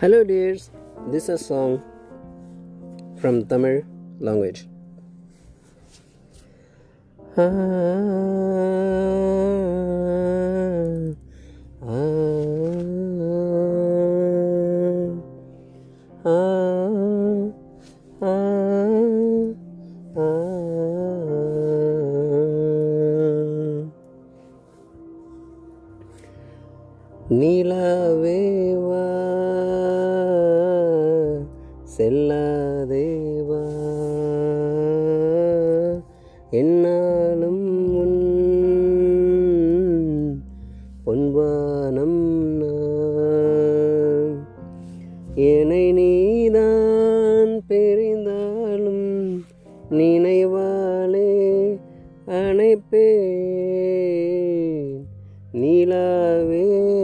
Hello, dears. This is a song from Tamil language. Ah, ah, ah, நிலவேவா செல்லாதேவா என்னாலும் உன் பொன்வானம் நான். என்னை நீதான் பெரிந்தாலும் நினைவாலே அணைப்பே நீலாவேவா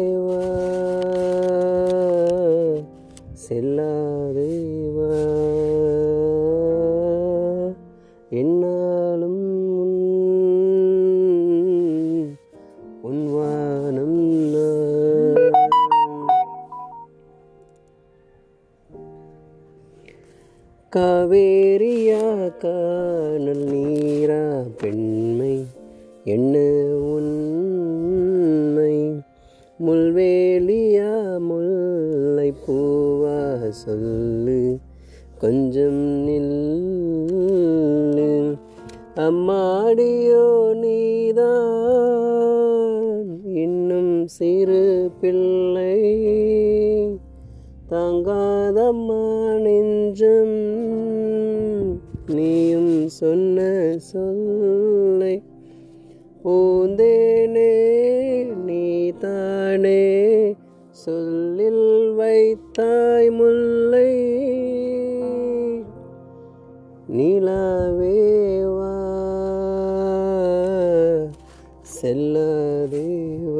காவேரியா காணல் நீரா பெண்மை என்ன உண்மை. முள்வேலியா முல்லை பூவா சொல்லு கொஞ்சம் நில்லு. அம்மாடியோ நீதான் இன்னும் சிறு பிள்ளை. தாங்காதம்மா நெஞ்சம் நீயும் சொன்ன சொல்லை பூந்தேனே நீ தானே சொல்லில் வைத்தாய் முல்லை. நிலாவேவா செல்லாதேவா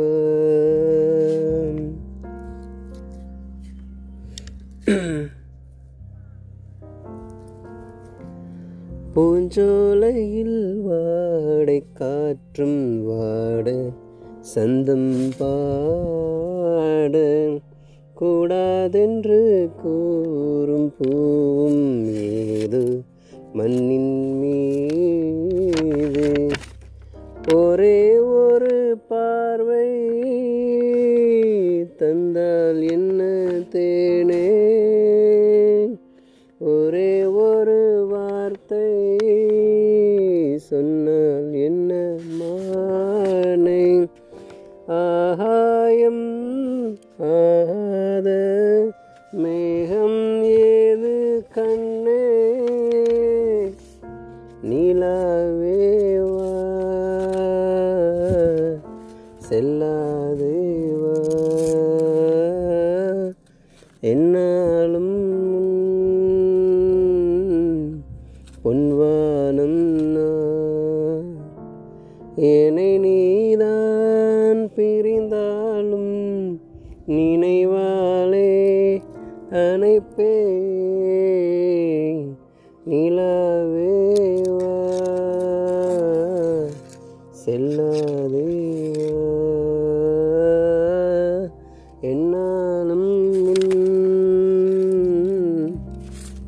பூஞ்சோலையில் வாடை காற்றும் வாட சந்தம் பாட. கூடாதென்று கூறும் பூவும் ஏது மண்ணின் மீது? ஒரே ஒரு பார்வை தந்தால் என்ன தேனே? சொன்னால் என்ன மானை? ஆகாயம் ஆகாத மேகம் ஏது கண்ணே? நிலாவேவா செல்லாதேவா என்னாலும் என்னை நீதான் பிரிந்தாலும் நினைவாலே அணைப்பே நிலாவேவா செல்லாதேவா என்னாலும்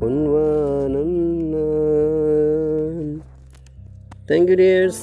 பொன்வானம் நான். Thank you tears